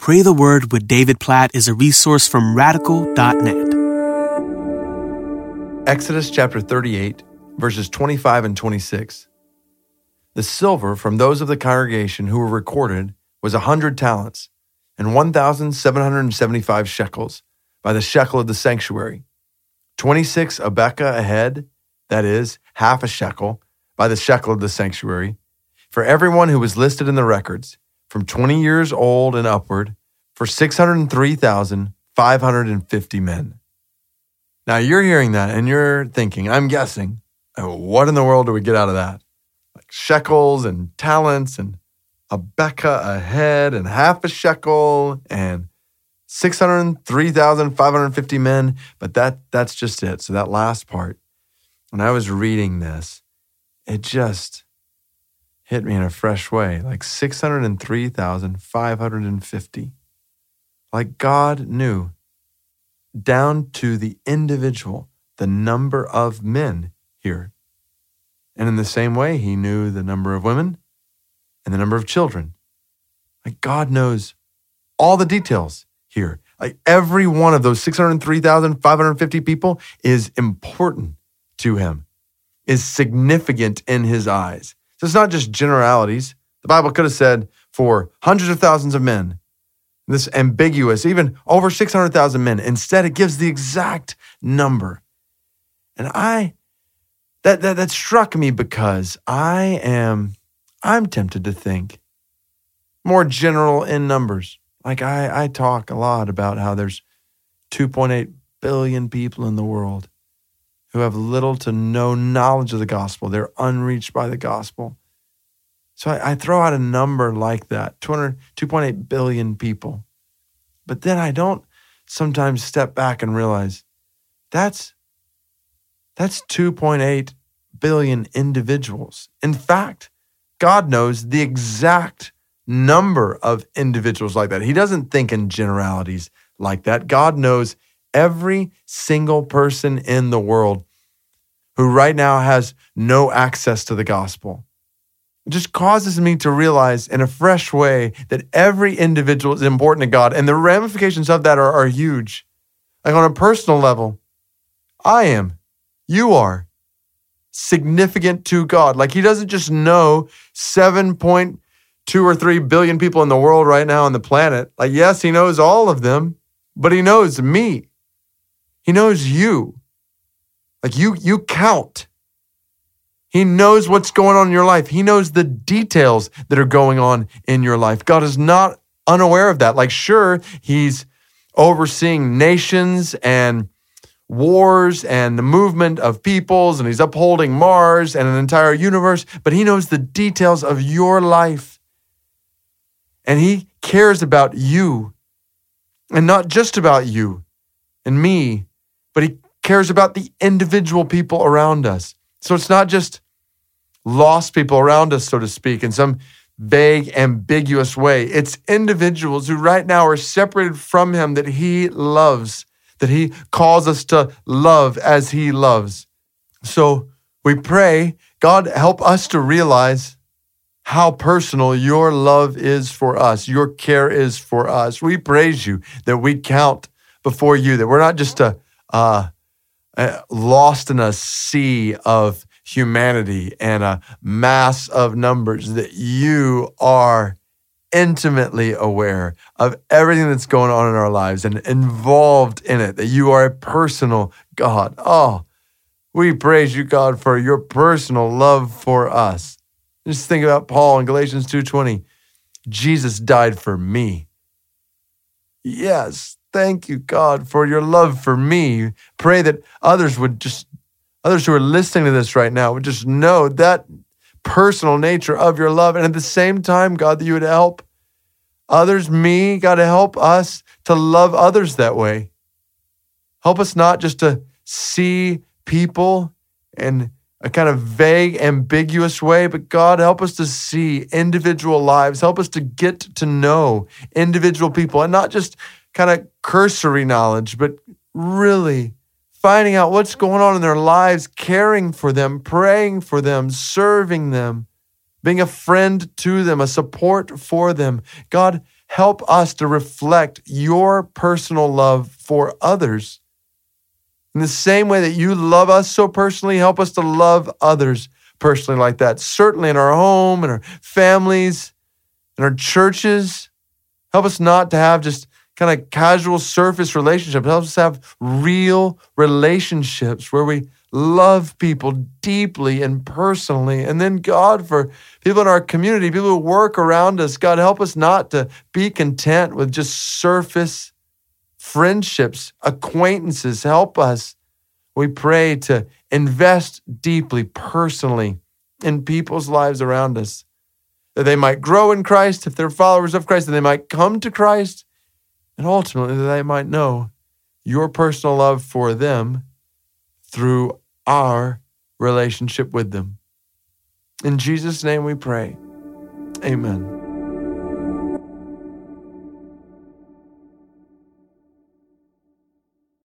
Pray the Word with David Platt is a resource from radical.net. Exodus chapter 38, verses 25 and 26. The silver from those of the congregation who were recorded was a hundred talents and 1,775 shekels by the shekel of the sanctuary, 26 a abeka a head, that is, half a shekel, by the shekel of the sanctuary, for everyone who was listed in the records, from 20 years old and upward, for 603,550 men. Now you're hearing that and you're thinking, I'm guessing, oh, what in the world do we get out of that? Like shekels and talents and a beka a head and half a shekel and 603,550 men. But that that's just it. So that last part, when I was reading this, it just hit me in a fresh way. Like 603,550. Like God knew down to the individual the number of men here. And in the same way, he knew the number of women and the number of children. Like God knows all the details here. Like every one of those 603,550 people is important to him, is significant in his eyes. So it's not just generalities. The Bible could have said for hundreds of thousands of men, this ambiguous, even over 600,000 men. Instead, it gives the exact number. And I, that, that, that struck me because I am, I'm tempted to think more general in numbers. Like I, I talk a lot about how there's 2.8 billion people in the world who have little to no knowledge of the gospel. They're unreached by the gospel. So I, I throw out a number like that 200, 2.8 billion people. But then I don't sometimes step back and realize that's that's 2.8 billion individuals. In fact, God knows the exact number of individuals like that. He doesn't think in generalities like that. God knows every single person in the world who right now has no access to the gospel. It just causes me to realize in a fresh way that every individual is important to God, and the ramifications of that are, are huge. Like on a personal level, I am, you are significant to God. Like He doesn't just know 7.2 or 3 billion people in the world right now on the planet. Like, yes, He knows all of them, but He knows me. He knows you. Like, you, you count. He knows what's going on in your life. He knows the details that are going on in your life. God is not unaware of that. Like, sure, He's overseeing nations and wars and the movement of peoples, and He's upholding Mars and an entire universe, but He knows the details of your life. And He cares about you, and not just about you and me, but He cares about the individual people around us. So it's not just lost people around us, so to speak, in some vague, ambiguous way. It's individuals who right now are separated from Him that He loves, that He calls us to love as He loves. So we pray, God, help us to realize how personal your love is for us, your care is for us. We praise you that we count before you, that we're not just a, uh, uh, lost in a sea of humanity and a mass of numbers, that you are intimately aware of everything that's going on in our lives and involved in it, that you are a personal God. Oh, we praise you, God, for your personal love for us. Just think about Paul in Galatians 2:20. Jesus died for me. Yes, thank you, God, for your love for me. Pray that others would just others who are listening to this right now would just know that personal nature of your love. And at the same time, God, that you would help others, me, God, to help us to love others that way. Help us not just to see people in a kind of vague, ambiguous way, but God, help us to see individual lives. Help us to get to know individual people and not just kind of cursory knowledge, but really finding out what's going on in their lives, caring for them, praying for them, serving them, being a friend to them, a support for them. God, help us to reflect your personal love for others. In the same way that you love us so personally, help us to love others personally like that. Certainly in our home, in our families, in our churches. Help us not to have just kind of casual surface relationships. Help us have real relationships where we love people deeply and personally. And then, God, for people in our community, people who work around us, God, help us not to be content with just surface friendships, acquaintances. Help us, we pray, to invest deeply, personally in people's lives around us. That they might grow in Christ, if they're followers of Christ, that they might come to Christ, and ultimately that they might know your personal love for them through our relationship with them. In Jesus' name we pray. Amen.